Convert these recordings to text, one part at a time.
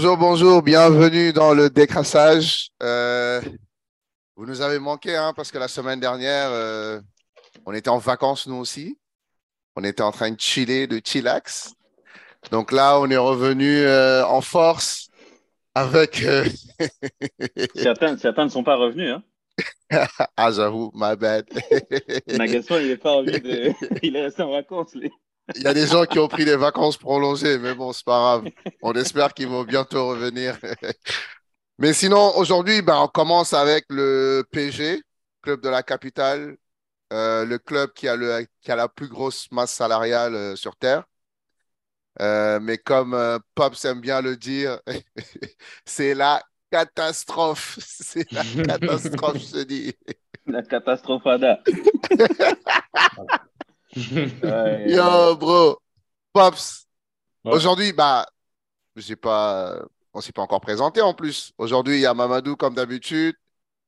Bonjour, bonjour, bienvenue dans le décrassage. Euh, vous nous avez manqué hein, parce que la semaine dernière, euh, on était en vacances nous aussi. On était en train de chiller, de chillax. Donc là, on est revenu euh, en force avec. certains, certains ne sont pas revenus. Hein. ah, j'avoue, my bad. Nagasson, il est pas de. Il est resté en vacances, lui. Il y a des gens qui ont pris des vacances prolongées, mais bon, c'est pas grave. On espère qu'ils vont bientôt revenir. mais sinon, aujourd'hui, ben, on commence avec le PG, club de la capitale, euh, le club qui a, le, qui a la plus grosse masse salariale euh, sur Terre. Euh, mais comme Pops aime bien le dire, c'est la catastrophe. C'est la catastrophe, je te dis. La catastrophe, Yo, bro. Pops. Aujourd'hui, bah, j'ai pas, on s'est pas encore présenté en plus. Aujourd'hui, il y a Mamadou comme d'habitude.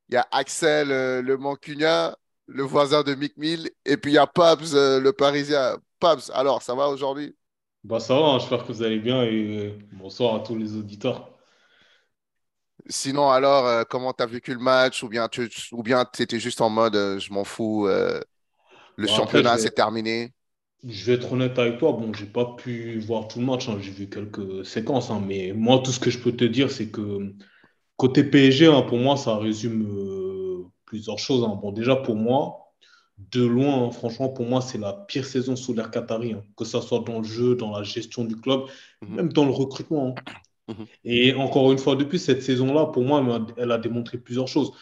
Il y a Axel, euh, le Mancunien, le voisin de Mick Mill. Et puis il y a Pops, euh, le Parisien. Pops, alors, ça va aujourd'hui? Bah, ça va, hein. j'espère que vous allez bien et euh, bonsoir à tous les auditeurs. Sinon, alors, comment tu as vécu le match? Ou bien tu ou bien étais juste en mode je m'en fous, le championnat, c'est terminé. Je vais être honnête avec toi. Bon, j'ai pas pu voir tout le match. Hein. J'ai vu quelques séquences. Hein. Mais moi, tout ce que je peux te dire, c'est que côté PSG, hein, pour moi, ça résume euh, plusieurs choses. Bon, déjà, pour moi, de loin, franchement, pour moi, c'est la pire saison sous l'ère Qatari. Que ce soit dans le jeu, dans la gestion du club, mhm. même dans le recrutement. Mhm. Et encore une fois, depuis cette saison-là, pour moi, elle a démontré plusieurs choses.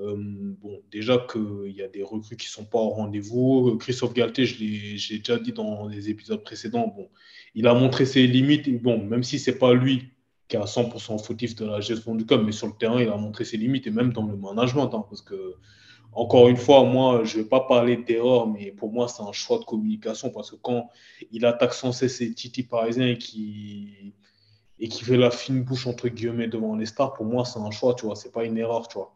Euh, bon, déjà qu'il y a des recrues qui ne sont pas au rendez-vous. Christophe Galté, je l'ai déjà dit dans les épisodes précédents, bon, il a montré ses limites. Bon, même si ce n'est pas lui qui est à 100% fautif de la gestion du club, mais sur le terrain, il a montré ses limites et même dans le management. Hein, parce que, encore une fois, moi, je ne vais pas parler d'erreur, mais pour moi, c'est un choix de communication parce que quand il attaque sans cesse ses Titi parisiens qui, et qui fait la fine bouche, entre guillemets, devant les stars, pour moi, c'est un choix, tu vois, c'est pas une erreur, tu vois.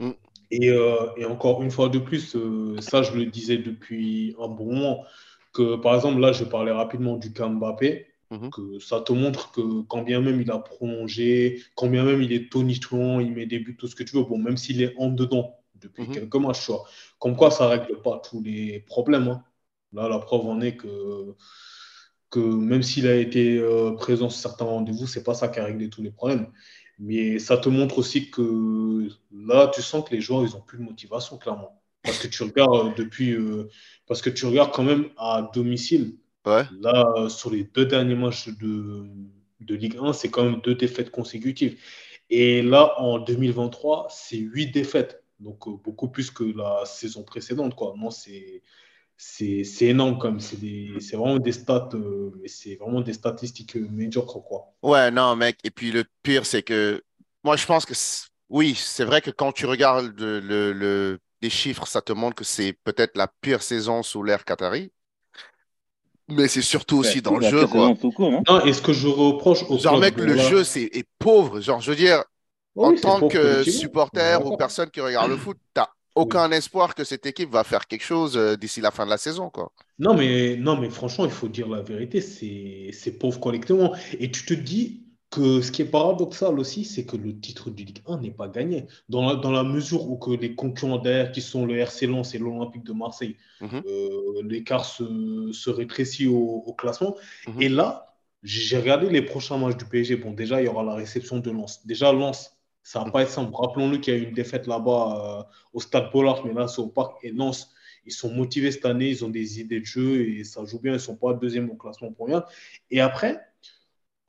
Mm. Et, euh, et, encore une fois de plus, euh, ça je le disais depuis un bon moment, que par exemple là je parlais rapidement du cas Mbappé, mm-hmm. que ça te montre que quand bien même il a prolongé, quand bien même il est tonitruant, il met des buts, tout ce que tu veux, bon même s'il est en dedans depuis mm-hmm. quelques mois, tu vois, comme quoi ça règle pas tous les problèmes. Hein. Là la preuve en est que que même s'il a été euh, présent sur certains rendez-vous, c'est pas ça qui a réglé tous les problèmes. Mais ça te montre aussi que là, tu sens que les joueurs, ils n'ont plus de motivation, clairement. Parce que tu regardes depuis. Euh, parce que tu regardes quand même à domicile. Là, sur les deux derniers matchs de, de Ligue 1, c'est quand même deux défaites consécutives. Et là, en 2023, c'est huit défaites. Donc, euh, beaucoup plus que la saison précédente. Quoi. Non, c'est c'est énorme comme c'est vraiment des stats euh, c'est vraiment des statistiques euh, médiocres quoi. Ouais non mec. Et puis le pire c'est que moi je pense que oui c'est vrai que quand tu regardes le, le, les chiffres ça te montre que c'est peut-être la pire saison sous l'ère Qatari. Mais c'est surtout aussi dans le jeu quoi. hein. non et ce que je reproche au genre mec le jeu c'est est pauvre. Genre je veux dire en tant que supporter ou personne qui regarde le foot, tu aucun espoir que cette équipe va faire quelque chose euh, d'ici la fin de la saison. Quoi. Non, mais, non, mais franchement, il faut dire la vérité, c'est pauvre collectivement. Et tu te dis que ce qui est paradoxal aussi, c'est que le titre du Ligue 1 n'est pas gagné. Dans la, dans la mesure où que les concurrents derrière, qui sont le RC Lens et l'Olympique de Marseille, mhm. euh, l'écart se, se, rétrécit au, classement. Mhm. Et là, j'ai regardé les prochains matchs du PSG. Bon, déjà, il y aura la réception de Lens. Déjà, Lens, ça va pas être simple. Rappelons-le qu'il y a eu une défaite là-bas euh, au Stade Bollard, mais là, c'est au Parc et Lens. Ils sont motivés cette année, ils ont des idées de jeu et ça joue bien. Ils ne sont pas deuxième au classement pour rien. Et après,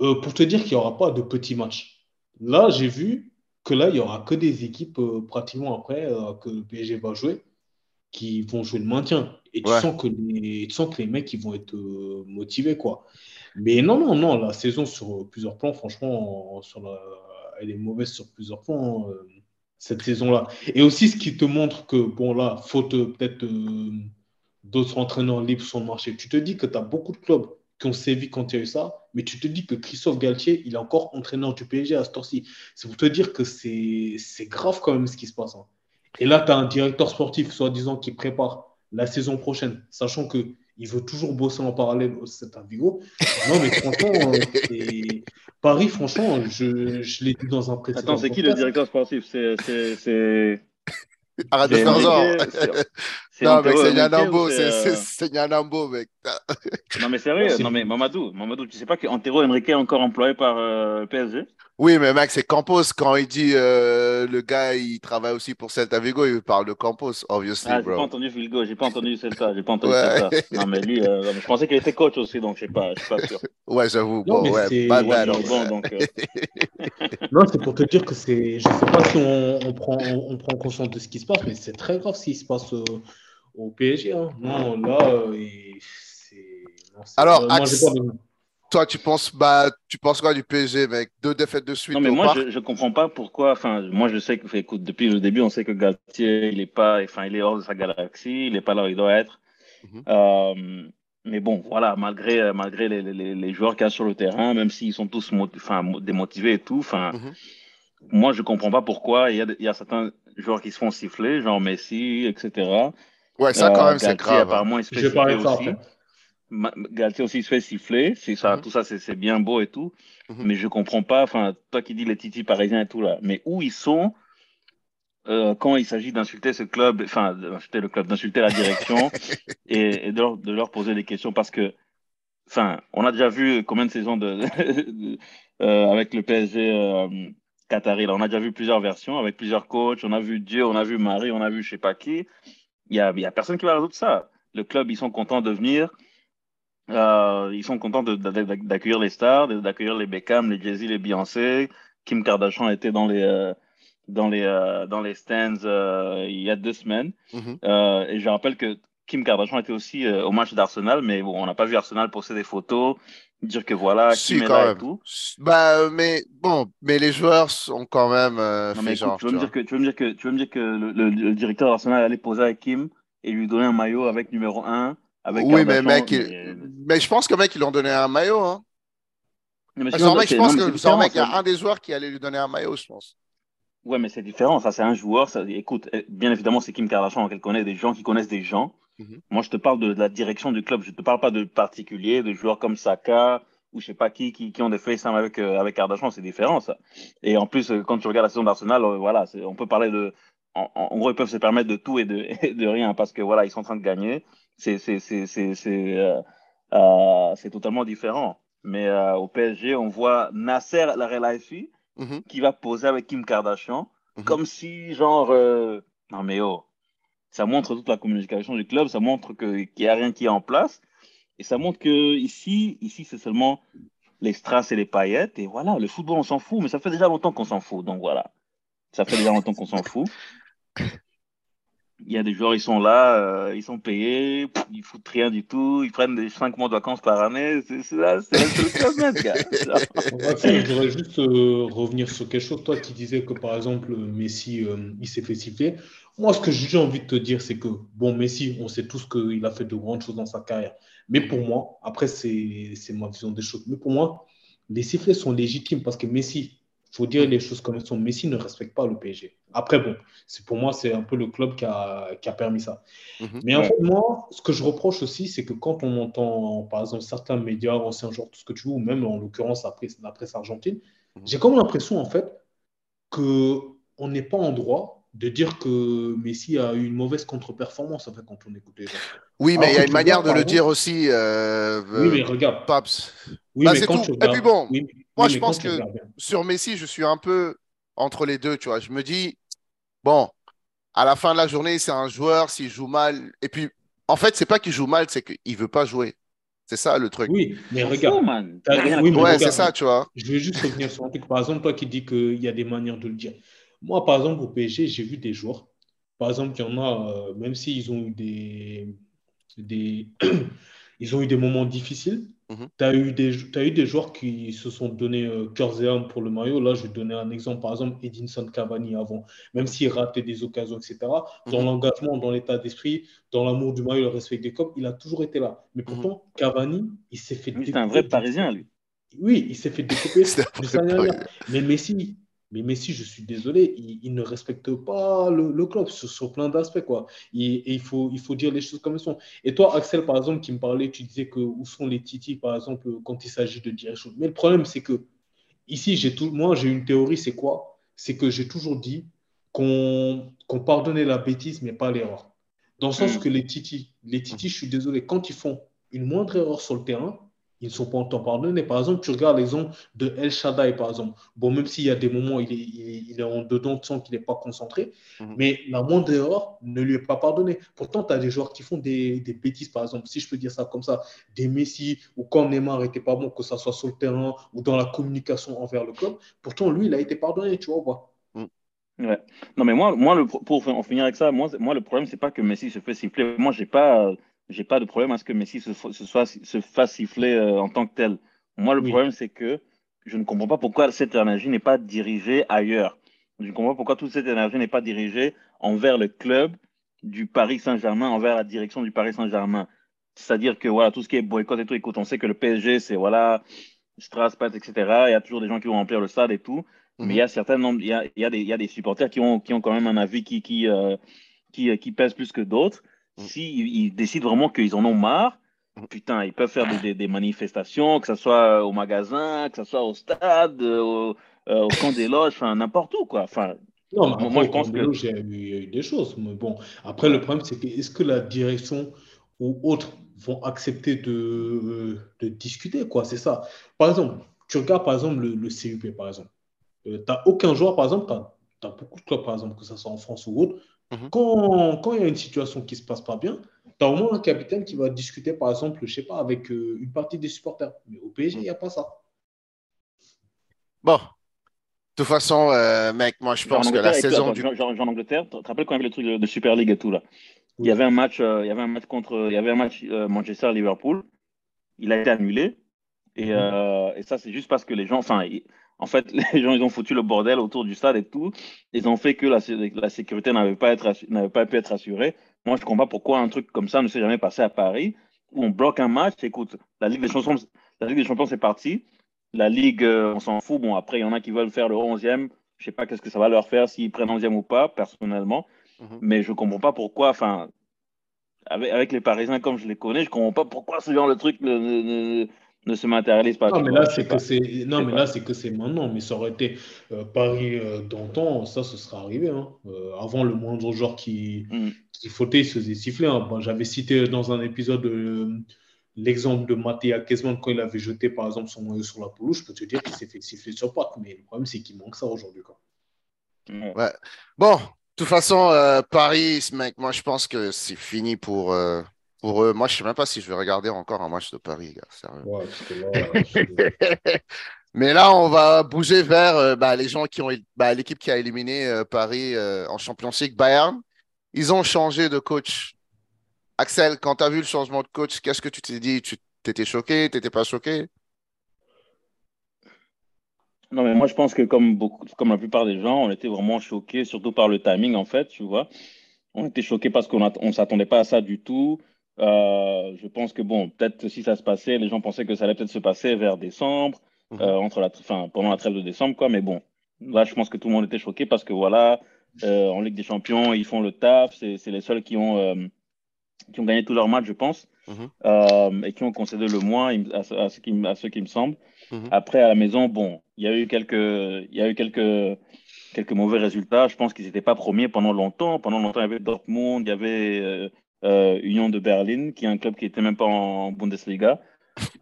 euh, pour te dire qu'il n'y aura pas de petits matchs. Là, j'ai vu que là, il n'y aura que des équipes euh, pratiquement après que le PSG va jouer qui vont jouer le maintien. Et tu, sens que les, tu sens que les mecs ils vont être motivés. quoi. Mais non, non, non, la saison sur plusieurs plans, franchement, sur la, elle est mauvaise sur plusieurs points euh, cette saison-là. Et aussi, ce qui te montre que, bon, là, faute euh, peut-être euh, d'autres entraîneurs libres sur le marché, tu te dis que tu as beaucoup de clubs qui ont sévi quand il y a eu ça, mais tu te dis que Christophe Galtier, il est encore entraîneur du PSG à ce tour-ci. C'est pour te dire que c'est grave quand même ce qui se passe. Hein. Et là, tu as un directeur sportif, soi-disant, qui prépare la saison prochaine, sachant qu'il il veut toujours bosser en parallèle au Celta Vigo. Non, mais franchement, euh, Paris, franchement, je, je l'ai dit dans un précédent. Attends, c'est qui le directeur sportif? C'est. Arrête de faire genre. Non, mec, c'est Nyanambo, c'est Nyanambo, mec. Non, mais sérieux, non, mais Mamadou, Mamadou, tu sais pas qu'Antero Henrique est encore employé par le PSG oui, mais mec, c'est Campos. Quand il dit euh, le gars, il travaille aussi pour Celta Vigo, il parle de Campos, obviously, ah, bro. J'ai pas entendu Vigo, j'ai pas entendu Celta, j'ai pas entendu Celta. Non, mais lui, euh, je pensais qu'il était coach aussi, donc je sais pas, je suis pas sûr. Ouais, j'avoue. Bon, ouais, pas bad, bon, donc, euh... non, c'est pour te dire que c'est. Je sais pas si on, on, prend, on, on, prend conscience de ce qui se passe, mais c'est très grave ce qui se passe au, PSG. Hein. Non, là, euh, c'est. Alors, moi, Axe... Toi, tu penses, bah, tu penses quoi du PSG, mec? Deux défaites de suite. Non, mais moi, je ne comprends pas pourquoi. Enfin, moi, je sais que, écoute, depuis le début, on sait que Galtier, il est pas, enfin, il est hors de sa galaxie, il n'est pas là où il doit être. Mm -hmm. euh, mais bon, voilà, malgré, malgré les, les, les joueurs qu'il y a sur le terrain, même s'ils sont tous enfin, démotivés et tout, enfin, mm -hmm. moi, je comprends pas pourquoi il y, a, il y a certains joueurs qui se font siffler, genre Messi, etc. Ouais, ça, quand euh, même, c'est grave. Apparemment, il se fait siffler aussi. Galtier aussi se fait siffler, c'est ça, mm -hmm. tout ça, c'est bien beau et tout, mm -hmm. mais je comprends pas, enfin, toi qui dis les titis parisiens et tout là, mais où ils sont euh, quand il s'agit d'insulter ce club, enfin, d'insulter le club, d'insulter la direction et, et de, leur, de, leur, poser des questions parce que, enfin, on a déjà vu combien de saisons de, de euh, avec le PSG euh, Qatari, là, on a déjà vu plusieurs versions avec plusieurs coachs, on a vu Dieu, on a vu Marie, on a vu je sais pas qui, il y a, y a personne qui va résoudre ça. Le club, ils sont contents de venir, euh, ils sont contents d'accueillir les stars, d'accueillir les Beckham, les Jay-Z, les Beyoncé. Kim Kardashian était dans les, euh, dans les, euh, dans les stands il y a deux semaines. Mm -hmm. et je rappelle que Kim Kardashian était aussi au match d'Arsenal, mais bon, on n'a pas vu Arsenal poster des photos, dire que voilà, si, est là même. et tout. Bah, mais bon, mais les joueurs sont quand même non, mais écoute, tu, veux me dire que, tu veux me dire que, tu veux me dire que le, le, le directeur d'Arsenal allait poser avec Kim et lui donner un maillot avec numéro 1 avec oui, mais mec, mais... mais... je pense que mec, ils lui ont donné un maillot. Hein. Mais mec, je pense que c'est mec, il y a un des joueurs qui allait lui donner un maillot, je pense. Ouais, mais c'est différent. Ça, c'est un joueur. Ça... Écoute, eh, bien évidemment, c'est Kim Kardashian qu'elle connaît des gens qui connaissent des gens. -hmm. Moi, je te parle de, de, la direction du club. Je te parle pas de particuliers, de joueurs comme Saka ou je sais pas qui, qui, qui ont des FaceTime avec, euh, avec Kardashian. C'est différent, ça. Et en plus, euh, quand tu regardes la saison d'Arsenal, euh, voilà, on peut parler de. En, en, gros, ils peuvent se permettre de tout et de, et de rien parce que voilà, ils sont en train de gagner c'est euh, euh, totalement différent. Mais euh, au PSG, on voit Nasser la Relaifi mm -hmm. qui va poser avec Kim Kardashian, mm -hmm. comme si, genre, euh, non mais oh, ça montre toute la communication du club, ça montre qu'il n'y a rien qui est en place, et ça montre que ici, ici c'est seulement les strass et les paillettes, et voilà, le football, on s'en fout, mais ça fait déjà longtemps qu'on s'en fout, donc voilà. Ça fait déjà longtemps qu'on s'en fout. il y a des joueurs, ils sont là, euh, ils sont payés, ils foutent rien du tout, ils prennent des 5 mois de vacances par année. C'est le club gars. je voudrais juste euh, revenir sur quelque chose. Toi qui disais que par exemple, Messi, euh, il s'est fait siffler. Moi, ce que j'ai envie de te dire, c'est que, bon, Messi, on sait tous qu'il a fait de grandes choses dans sa carrière. Mais pour moi, après, c'est ma vision des choses. Mais pour moi, les sifflets sont légitimes parce que Messi, il faut dire les choses comme elles sont. Messi ne respecte pas le PSG. Après, bon, pour moi, c'est un peu le club qui a, qui a permis ça. Mm -hmm. Mais en fait, moi, ce que je reproche aussi, c'est que quand on entend, par exemple, certains médias, anciens joueurs, tout ce que tu veux, ou même en l'occurrence la presse, la presse argentine, mm -hmm. j'ai comme l'impression, en fait, qu'on n'est pas en droit de dire que Messi a eu une mauvaise contre-performance en fait, quand on écoute les gens. Oui, mais il y a une manière de le dire aussi. Euh, oui, mais regarde. Paps. Oui, bah, mais c'est tout. Regardes... Et puis bon, oui, moi oui, je pense que sur Messi, je suis un peu entre les deux, tu vois. Je me dis, bon, à la fin de la journée, c'est un joueur, s'il joue mal. Et puis, en fait, c'est pas qu'il joue mal, c'est qu'il veut pas jouer. C'est ça le truc. Oui, mais regarde. Fou, oui, ouais, c'est ça, tu vois. Je vais juste revenir sur un truc. Par exemple, toi qui dis qu'il y a des manières de le dire. Moi, par exemple, au PSG, j'ai vu des joueurs. Par exemple, il y en a, euh, même s'ils ont eu des, des ils ont eu des moments difficiles, -hmm. Tu as, eu des, as eu des joueurs qui se sont donné euh, cœur et âme pour le maillot. Là, je vais donner un exemple. Par exemple, Edinson Cavani avant. Même s'il ratait des occasions, etc., dans -hmm. l'engagement, dans l'état d'esprit, dans l'amour du maillot, le respect des copes, il a toujours été là. Mais pourtant, mm -hmm. Cavani, il s'est fait C'est un vrai Parisien, lui. Oui, il s'est fait découper. Mais Messi, Mais Messi, je suis désolé, il, ne respecte pas le, club sur, plein d'aspects. quoi. Et, il, faut, il faut dire les choses comme elles sont. Et toi, Axel, par exemple, qui me parlait, tu disais que où sont les titis, par exemple, quand il s'agit de dire les choses. Mais le problème, c'est que ici, j'ai tout, moi, j'ai une théorie, c'est quoi? C'est que j'ai toujours dit qu'on pardonnait la bêtise, mais pas l'erreur. Dans le sens mm. que les titis, les titis, je suis désolé, quand ils font une moindre erreur sur le terrain, ils ne sont pas en temps pardonnés. Par exemple, tu regardes l'exemple de El Shaddai, par exemple. Bon, même s'il y a des moments où il est, il est en dedans, tu sens qu'il n'est pas concentré, mhm. mais la moindre erreur ne lui est pas pardonnée. Pourtant, tu as des joueurs qui font des, des, bêtises, par exemple, si je peux dire ça comme ça, des Messi, ou quand Neymar n'était pas bon, que ça soit sur le terrain ou dans la communication envers le club. Pourtant, lui, il a été pardonné, tu vois. Mm. Ouais. Non, mais moi, moi le, pour en finir avec ça, moi, moi le problème, c'est pas que Messi se fait siffler. Moi, j'ai pas j'ai pas de problème à ce que Messi se, se, soit, se fasse siffler euh, en tant que tel. Moi, le problème, c'est que je ne comprends pas pourquoi cette énergie n'est pas dirigée ailleurs. Je ne comprends pas pourquoi toute cette énergie n'est pas dirigée envers le club du Paris Saint-Germain, envers la direction du Paris Saint-Germain. C'est-à-dire que voilà, tout ce qui est boycott et tout, écoute, on sait que le PSG, c'est voilà, Strasbourg, etc. Il y a toujours des gens qui vont remplir le stade et tout. Mais il y a certains il y a, il y a, des, il y a des supporters qui ont, qui ont quand même un avis qui, qui, euh, qui, qui pèse plus que d'autres. Mm. S'ils ils décident vraiment qu'ils en ont marre, mm. putain, ils peuvent faire des, manifestations, que ce soit au magasin, que ce soit au stade, au, euh, au camp des loges, enfin n'importe où, quoi. Enfin, non, mais moi, je pense que. Il y, a eu, des choses. Mais bon, après, le problème, c'est que est-ce que la direction ou autres vont accepter de, de discuter, quoi? C'est ça. Par exemple, tu regardes, par exemple, le, le CUP, par exemple. Euh, tu n'as aucun joueur, par exemple, tu as, beaucoup de clubs, par exemple, que ce soit en France ou autre, Mhm. Quand, il y a une situation qui ne se passe pas bien, tu as au moins un capitaine qui va discuter, par exemple, je sais pas, avec euh, une partie des supporters. Mais au PSG, il n'y a pas ça. Bon. De toute façon, euh, mec, moi, je pense que la saison du. Jean, Angleterre, tu te rappelles quand il y avait le truc de, Super League et tout, là? Il, y avait un match, euh, il y avait un match contre. Il y avait un match Manchester-Liverpool. Il a été annulé. Et, mhm. et ça, c'est juste parce que les gens. Enfin, en fait, les gens, ils ont foutu le bordel autour du stade et tout. Ils ont fait que la, la sécurité n'avait pas, pas pu être assurée. Moi, je ne comprends pas pourquoi un truc comme ça ne s'est jamais passé à Paris, où on bloque un match. Écoute, la Ligue des Champions, la Ligue des Champions, c'est parti. La Ligue, euh, on s'en fout. Bon, après, il y en a qui veulent faire le 11e. Je ne sais pas qu'est-ce que ça va leur faire, s'ils prennent 11e ou pas, personnellement. Mhm. Mais je ne comprends pas pourquoi, enfin, avec, avec, les Parisiens comme je les connais, je ne comprends pas pourquoi ce genre de truc ne, ne se matérialise pas. Non, mais là, c'est que c'est non, mais là, c'est que c'est maintenant. Mais ça aurait été euh, Paris euh, d'antan, ça, ce serait arrivé. Hein. Euh, avant, le moindre joueur qui, mm. qui fautait, il se faisait siffler. Hein. J'avais cité dans un épisode l'exemple de Mathéa Kezman quand il avait jeté, par exemple, son maillot sur la pelouse. Je peux te dire qu'il s'est fait siffler sur patte. Mais le problème, c'est qu'il manque ça aujourd'hui. Ouais. Bon, de toute façon, Paris, mec, moi, je pense que c'est fini pour pour eux, moi, je ne sais même pas si je vais regarder encore un match de Paris, gars, sérieux. Mais là, on va bouger vers euh, bah, les gens qui ont bah, l'équipe qui a éliminé euh, Paris euh, en Champions League, Bayern. Ils ont changé de coach. Axel, quand tu as vu le changement de coach, qu'est-ce que tu t'es dit? Tu étais choqué? Tu n'étais pas choqué? Non, mais moi, je pense que comme, beaucoup, comme la plupart des gens, on était vraiment choqués, surtout par le timing, en fait, tu vois. On était choqués parce qu'on ne s'attendait pas à ça du tout. Euh, je pense que bon, peut-être si ça se passait, les gens pensaient que ça allait peut-être se passer vers décembre, mhm. euh, entre la, pendant la trêve de décembre, quoi. Mais bon, là, je pense que tout le monde était choqué parce que voilà, euh, en Ligue des Champions, ils font le taf. C'est les seuls qui ont qui ont gagné tous leurs matchs, je pense, mhm. et qui ont concédé le moins à, à, ce qui, à ceux qui me semble. Mhm. Après, à la maison, bon, il y a eu quelques, il y a eu quelques quelques mauvais résultats. Je pense qu'ils n'étaient pas premiers pendant longtemps. Pendant longtemps, il y avait Dortmund, il y avait Union de Berlin, qui est un club qui n'était même pas en Bundesliga,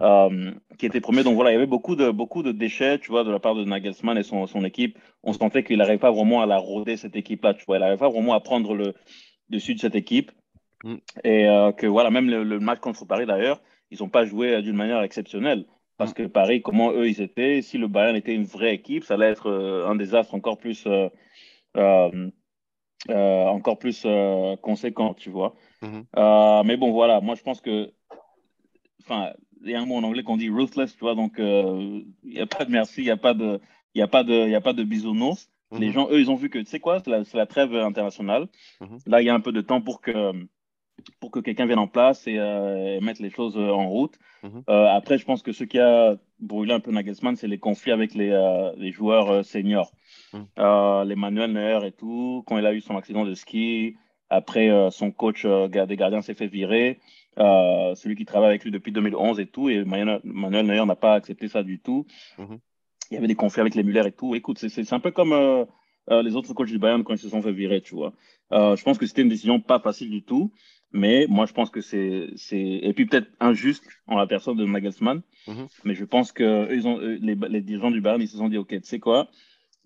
euh, qui était premier. Donc voilà, il y avait beaucoup de, beaucoup de déchets, tu vois, de la part de Nagelsmann et son, son équipe. On sentait qu'il n'arrivait pas vraiment à la rôder, cette équipe-là, tu vois. Il n'arrivait pas vraiment à prendre le dessus de cette équipe. Mm. Et euh, que voilà, même le, match contre Paris, d'ailleurs, ils n'ont pas joué d'une manière exceptionnelle. Parce mm. que Paris, comment eux ils étaient, si le Bayern était une vraie équipe, ça allait être un désastre encore plus, encore plus conséquent, tu vois. Mhm. Euh, mais bon, voilà, moi je pense que. Enfin, il y a un mot en anglais qu'on dit ruthless, tu vois, donc il euh, n'y a pas de merci, il n'y a pas de, y a pas de, y a pas de bisounours. Les mhm. gens, eux, ils ont vu que, tu sais quoi, c'est la, la, trêve internationale. Mhm. Là, il y a un peu de temps pour que, pour que quelqu'un vienne en place et, euh, mettre les choses en route. après, je pense que ce qui a brûlé un peu Nagelsmann, c'est les conflits avec les, les joueurs seniors. Mm. euh, les Manuel Neuer et tout, quand il a eu son accident de ski, après son coach des gardiens s'est fait virer, celui qui travaille avec lui depuis 2011 et tout, et Manuel, Neuer n'a pas accepté ça du tout. Mm-hmm. Il y avait des conflits avec les Muller et tout. Écoute, c'est un peu comme les autres coachs du Bayern quand ils se sont fait virer, tu vois. je pense que c'était une décision pas facile du tout. Mais moi, je pense que c'est. Et puis peut-être injuste en la personne de Nagelsmann. Mhm. Mais je pense que ils ont, les, les, dirigeants du Bayern, ils se sont dit OK, tu sais quoi?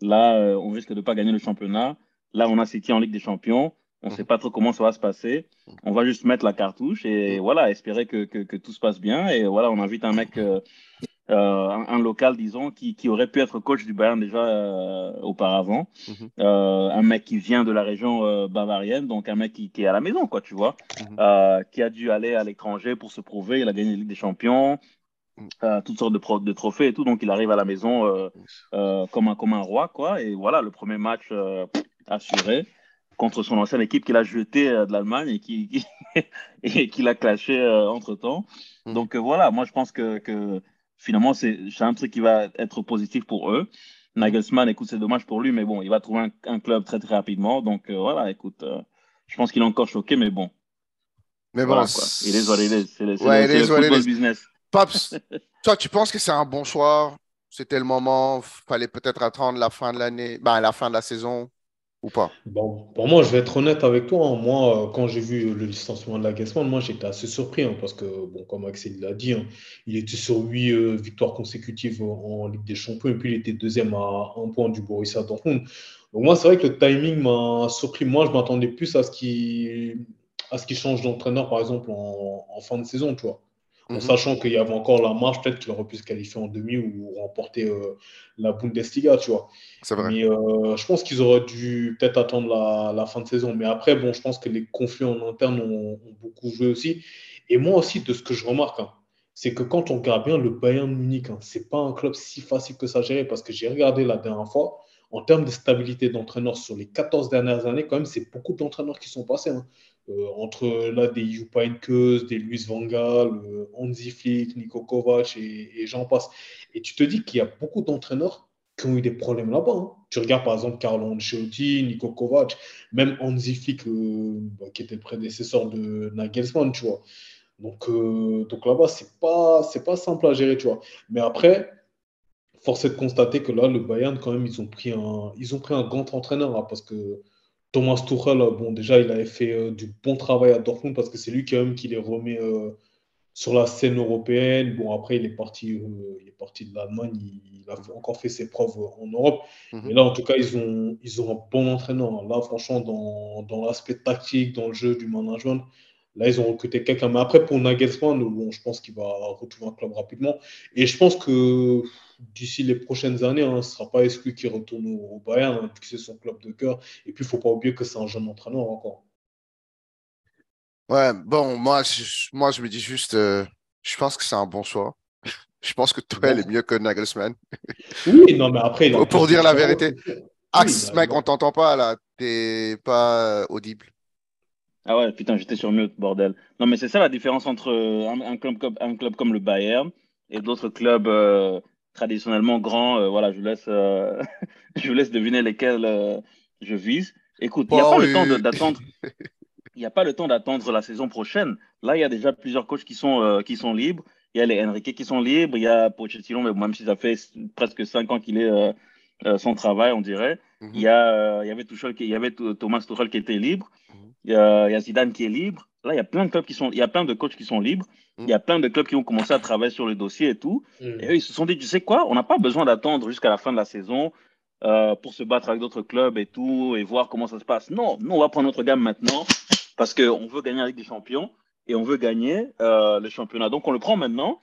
Là, euh, on risque de ne pas gagner le championnat. Là, on a City en Ligue des Champions. On ne mhm. sait pas trop comment ça va se passer. Mhm. On va juste mettre la cartouche et voilà, espérer que, que, que, tout se passe bien. Et voilà, on invite un mec euh, euh, un, local, disons, qui, qui, aurait pu être coach du Bayern déjà euh, auparavant. Mhm. Un mec qui vient de la région bavarienne, donc un mec qui, qui, est à la maison, quoi, tu vois, mhm. qui a dû aller à l'étranger pour se prouver. Il a gagné la Ligue des Champions, mhm. toutes sortes de, de, trophées et tout, donc il arrive à la maison comme, un, comme un roi, quoi. Et voilà, le premier match assuré contre son ancienne équipe qu'il a jeté de l'Allemagne et qui, et qui l'a clashé entre temps. Donc voilà, moi je pense que, que finalement, c'est un truc qui va être positif pour eux. Nagelsmann, écoute, c'est dommage pour lui, mais bon, il va trouver un, club très très rapidement. Donc euh, voilà, écoute, euh, je pense qu'il est encore choqué, mais bon. Mais bon, il est what C'est le, football business. Pops, toi, tu penses que c'est un bon choix? C'était le moment, fallait peut-être attendre la fin de l'année, ben, la fin de la saison ou pas? Bon, Pour moi, je vais être honnête avec toi. Hein. Moi, euh, quand j'ai vu le licenciement de la Gassman, moi, j'étais assez surpris hein, parce que, bon, comme Axel l'a dit, hein, il était sur huit euh, victoires consécutives en, Ligue des Champions et puis il était deuxième à un point du Borussia Dortmund. Donc, moi, c'est vrai que le timing m'a surpris. Moi, je m'attendais plus à ce qu'il change d'entraîneur, par exemple, en, fin de saison, tu en mhm. sachant qu'il y avait encore la marge, peut-être qu'il aurait pu se qualifier en demi ou remporter euh, la Bundesliga, tu vois. C'est vrai. Mais euh, je pense qu'ils auraient dû peut-être attendre la, fin de saison. Mais après, bon, je pense que les conflits en interne ont, beaucoup joué aussi. Et moi aussi, de ce que je remarque, hein, c'est que quand on regarde bien le Bayern Munich, hein, ce n'est pas un club si facile que ça à gérer parce que j'ai regardé la dernière fois, en termes de stabilité d'entraîneur sur les 14 dernières années, quand même, c'est beaucoup d'entraîneurs qui sont passés. Hein. Euh, entre là des Jupa des Luis Van Gaal, euh, Hansi Flick, Niko Kovac et, j'en passe. Et tu te dis qu'il y a beaucoup d'entraîneurs qui ont eu des problèmes là-bas. Hein. Tu regardes par exemple Carlo Ancelotti, Niko Kovac, même Hansi Flick, euh, bah, qui était le prédécesseur de Nagelsmann, tu vois. Donc, donc là-bas, c'est pas, pas simple à gérer, tu vois. Mais après, force est de constater que là, le Bayern, quand même, ils ont pris un, ils ont pris un grand entraîneur, hein, parce que Thomas Tuchel, bon, déjà, il avait fait euh, du bon travail à Dortmund parce que c'est lui quand même qui les remet euh, sur la scène européenne. Bon, après, il est parti, euh, il est parti de l'Allemagne, il, a encore fait ses preuves en Europe. Mhm. Mais là, en tout cas, ils ont, ils ont un bon entraîneur. Là, franchement, dans, dans l'aspect tactique, dans le jeu du management, Là, ils ont recruté quelqu'un. Mais après, pour Nagelsmann, bon, je pense qu'il va retrouver un club rapidement. Et je pense que d'ici les prochaines années, hein, ce ne sera pas exclu qu'il retourne au, Bayern, hein, que c'est son club de cœur. Et puis, il ne faut pas oublier que c'est un jeune entraîneur encore. Ouais, bon, moi, je, moi, je me dis juste, euh, je pense que c'est un bon choix. je pense que Tourelle est mieux que Nagelsmann. oui, non, mais après. Pour dire la vérité. Axe, mec, on t'entend pas là. T'es pas audible. Ah ouais, putain, j'étais sur mute, bordel. Non, mais c'est ça la différence entre euh, un, club, comme, un club comme le Bayern et d'autres clubs euh, traditionnellement grands. Euh, voilà, je vous laisse, je vous laisse deviner lesquels je vise. Écoute, il n'y a pas le temps d'attendre. Il n'y a pas le temps d'attendre la saison prochaine. Là, il y a déjà plusieurs coachs qui sont, qui sont libres. Il y a les Enrique qui sont libres. Il y a Pochettino, mais même si ça fait presque cinq ans qu'il est son travail, on dirait. Mhm. Il, y a, il y avait il y avait Thomas Tuchel qui était libre. Mhm. Il y, a, Zidane qui est libre. Là, il y a plein de clubs qui sont, il y a plein de coachs qui sont libres. Mm. Il y a plein de clubs qui ont commencé à travailler sur le dossier et tout. Mm. Et eux, ils se sont dit, tu sais quoi, on n'a pas besoin d'attendre jusqu'à la fin de la saison euh, pour se battre avec d'autres clubs et tout et voir comment ça se passe. Non, nous, on va prendre notre gamme maintenant parce qu'on veut gagner avec des champions et on veut gagner euh, le championnat. Donc, on le prend maintenant.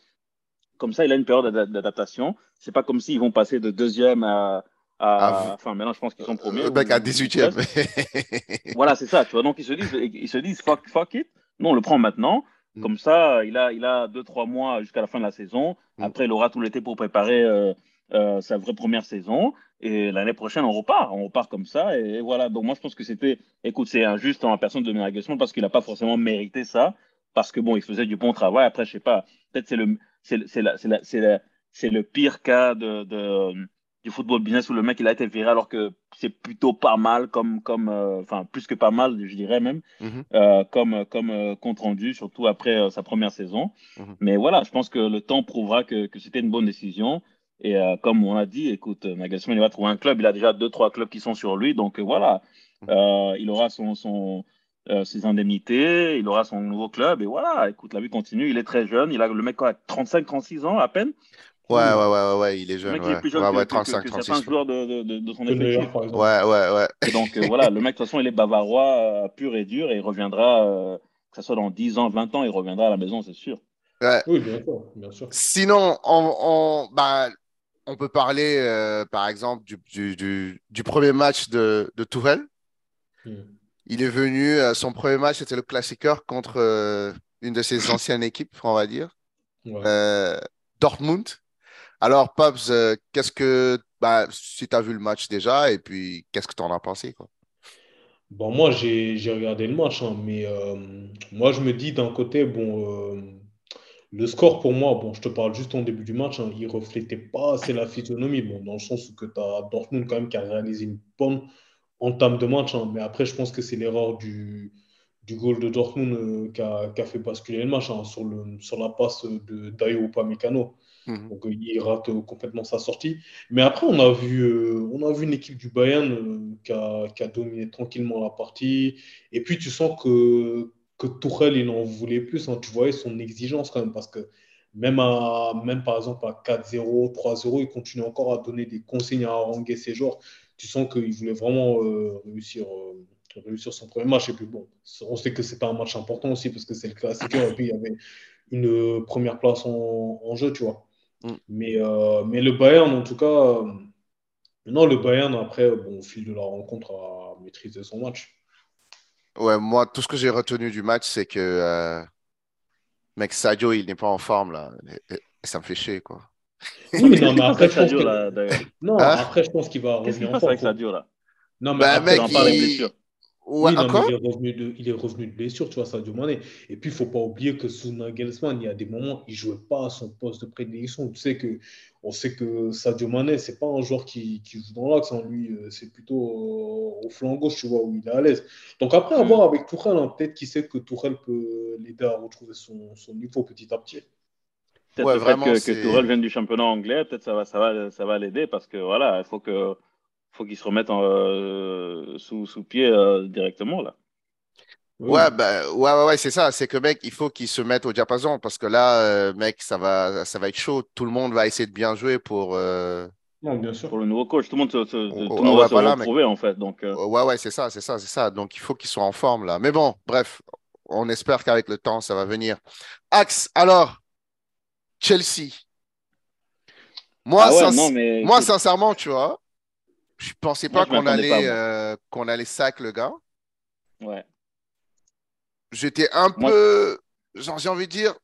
Comme ça, il a une période d'adaptation. C'est pas comme s'ils vont passer de deuxième à, ah, enfin, maintenant, je pense qu'ils sont premiers. Le mec à 18e. voilà, c'est ça. Tu vois, donc ils se disent, ils se disent fuck, fuck it. Nous, on le prend maintenant. Mm. Comme ça, il a, il a deux, trois mois jusqu'à la fin de la saison. Mm. Après, il aura tout l'été pour préparer euh, euh, sa vraie première saison. Et l'année prochaine, on repart. On repart comme ça. Et, voilà. Donc, moi, je pense que c'était, écoute, c'est injuste en personne de Gasson parce qu'il n'a pas forcément mérité ça. Parce que bon, il faisait du bon travail. Après, je sais pas. Peut-être c'est le, c'est, c'est, la, c'est, la, c'est, le pire cas de du football business où le mec il a été viré alors que c'est plutôt pas mal comme comme euh, enfin plus que pas mal je dirais même euh, comme comme euh, compte rendu surtout après sa première saison. Mhm. mais voilà je pense que le temps prouvera que, que c'était une bonne décision. Et comme on a dit écoute Nagelsmann il va trouver un club. Il a déjà deux trois clubs qui sont sur lui. Donc voilà. Mhm. il aura son son ses indemnités, il aura son nouveau club. Et voilà, écoute, la vie continue, il est très jeune, il a le mec a 35 36 ans à peine. Ouais, ouais, ouais, ouais, il est jeune. Le mec, il est plus jeune ouais, que, ouais, 35, que, que, 36. joueurs de, de, de, son effectif. Ouais, ouais, ouais. Et donc, euh, voilà, le mec, de toute façon, il est bavarois euh, pur et dur et il reviendra, euh, que ce soit dans 10 ans, 20 ans, il reviendra à la maison, c'est sûr. Ouais. Oui, bien sûr, bien sûr. Sinon, on, on, bah, on peut parler, euh, par exemple, du, du, du, du, premier match de, de Tourelle. Hmm. Il est venu, euh, son premier match, c'était le classiqueur contre euh, une de ses anciennes équipes, on va dire. Ouais. Dortmund. Alors, Pops, euh, qu'est-ce que. Bah, si tu as vu le match déjà, et puis qu'est-ce que tu en as pensé quoi? Bon, moi, j'ai regardé le match, hein, mais euh, moi, je me dis d'un côté, bon, euh, le score pour moi, bon, je te parle juste en début du match, hein, il reflétait pas assez la physionomie, bon, dans le sens où tu as Dortmund quand même qui a réalisé une bonne entame de match, hein, mais après, je pense que c'est l'erreur du, du goal de Dortmund qui a, qui, a, fait basculer le match sur, le, sur la passe de Dayo Upamecano. Mhm. Donc, euh, il rate euh, complètement sa sortie. Mais après, on a vu, euh, on a vu une équipe du Bayern qui a, dominé tranquillement la partie. Et puis, tu sens que, que Tourelle, il en voulait plus. Hein. Tu voyais son exigence quand même, parce que même, à, même par exemple à 4-0, 3-0, il continue encore à donner des consignes à haranguer ses joueurs. Tu sens qu'il voulait vraiment réussir, son premier match. Et puis bon, on sait que pas un match important aussi, parce que c'est le classique. et puis, il y avait une première place en, en jeu, tu vois. Mm. Mais, euh, mais le Bayern, en tout cas, euh, non, le Bayern, après, bon, au fil de la rencontre, a maîtrisé son match. Ouais, moi, tout ce que j'ai retenu du match, c'est que euh, mec, Sadio, il n'est pas en forme, là. Et, ça me fait chier, quoi. Oui, mais non, mais après, je pense que... non, hein? après, je pense qu'il va revenir en forme. avec Sadio, là? Non, mais bah, après, mec, il... Ouais, il, est revenu de, il est revenu de blessure, tu vois, Sadio Mané. Et puis, il ne faut pas oublier que sous Nagelsmann, il y a des moments, il ne jouait pas à son poste de prédilection. Tu sais que, on sait que Sadio Mané, ce n'est pas un joueur qui, qui joue dans l'axe. Hein. Lui, euh, c'est plutôt euh, au flanc gauche, tu vois, où il est à l'aise. Donc, après, à mm. voir avec Tourelle, hein, peut-être qu'il sait que Tourelle peut l'aider à retrouver son, son, niveau petit à petit. Peut-être ouais, vraiment, que, que Tourelle vienne du championnat anglais, peut-être ça va, ça va, ça va l'aider parce que voilà, il faut que faut qu'il se remette euh, sous, sous, pied euh, directement là. Ouais, bah, ouais, ouais, ouais c'est ça. C'est que, mec, il faut qu'il se mette au diapason parce que là, euh, mec, ça va, ça va être chaud. Tout le monde va essayer de bien jouer pour. Non, bien sûr. Pour le nouveau coach, tout le monde, se, tout le monde va se retrouver, en fait. Donc, Ouais, ouais, c'est ça, c'est ça, c'est ça. Donc, il faut qu'il soit en forme, là. Mais bon, bref, on espère qu'avec le temps, ça va venir. Axe, alors, Chelsea. Moi, ah moi sincèrement, tu vois, je pensais pas qu'on allait, euh, qu'on allait sac le gars. Ouais. J'étais un peu. J'ai envie de dire,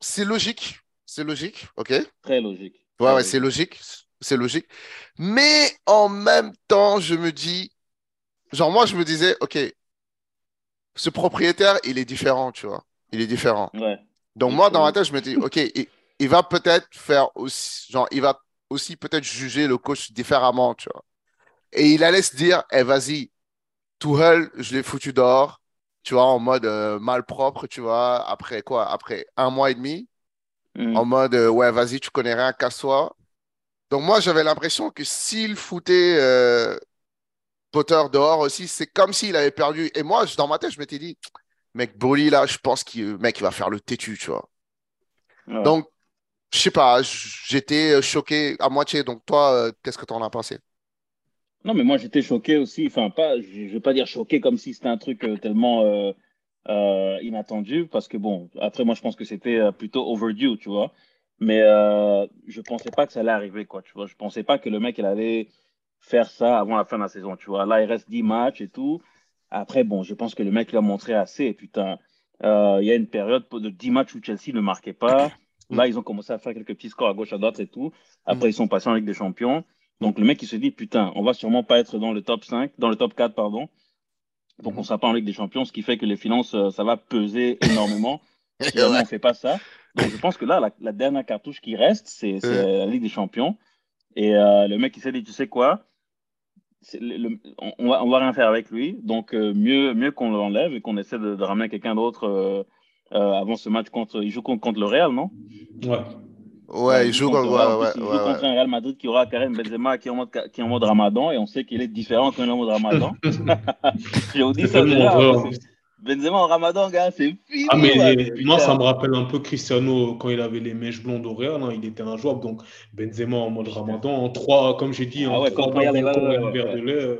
c'est logique. C'est logique, ok? Très logique. Ouais, ouais, c'est logique. C'est logique. Mais en même temps, je me dis. Genre, moi, je me disais, ok, ce propriétaire, il est différent, tu vois. Il est différent. Ouais. Donc, moi, dans ma tête, je me dis, ok, il, il va peut-être faire aussi. Genre, il va aussi peut-être juger le coach différemment, tu vois. Et il allait se dire, eh, vas-y, Tuchel, je l'ai foutu dehors, tu vois, en mode euh, malpropre, tu vois, après quoi Après un mois et demi, mm. en mode, euh, ouais, vas-y, tu connais rien, casse-toi. Donc moi, j'avais l'impression que s'il foutait euh, Potter dehors aussi, c'est comme s'il avait perdu. Et moi, dans ma tête, je m'étais dit, mec, Broly, là, je pense qu'il mec, il va faire le têtu, tu vois. Donc, je sais pas, j'étais choqué à moitié. Donc toi, qu'est-ce que tu en as pensé? Non, mais moi j'étais choqué aussi. Enfin, pas, je vais pas dire choqué comme si c'était un truc euh, tellement euh, euh, inattendu, parce que bon, après moi je pense que c'était plutôt overdue, tu vois. Mais je pensais pas que ça allait arriver, quoi. Tu vois, je pensais pas que le mec il allait faire ça avant la fin de la saison, tu vois. Là, il reste 10 matchs et tout. Après, bon, je pense que le mec lui a montré assez. Putain, il y a une période de 10 matchs où Chelsea ne marquait pas. Là, ils ont commencé à faire quelques petits scores à gauche, à droite et tout. Après, ils sont passés en Ligue des Champions. Donc le mec il se dit putain, on va sûrement pas être dans le top 5, dans le top 4 pardon. Donc on sera pas en Ligue des Champions, ce qui fait que les finances euh, ça va peser énormément. si on fait pas ça. Donc je pense que là la, dernière cartouche qui reste c'est la Ligue des Champions. Et euh, le mec, il s'est dit, tu sais quoi? On, va, on va rien faire avec lui. Donc, euh, mieux, mieux qu'on l'enlève et qu'on essaie de, ramener quelqu'un d'autre euh, avant ce match contre. Il joue contre, contre le Real, non? Ouais. Ouais, il joue, contre, ouais, il joue contre un Real Madrid qui aura Karim Benzema qui est en mode, qui est en mode ramadan et on sait qu'il est différent quand il est en mode ramadan. Je vous dis ça déjà. Benzema en ramadan, gars, c'est fini. Ah, mais moi, ça me rappelle un peu Cristiano quand il avait les mèches blondes au Real. Hein, il était injouable. Donc, Benzema en mode ramadan, en trois, comme j'ai dit, ah en ouais, trois verre de lait.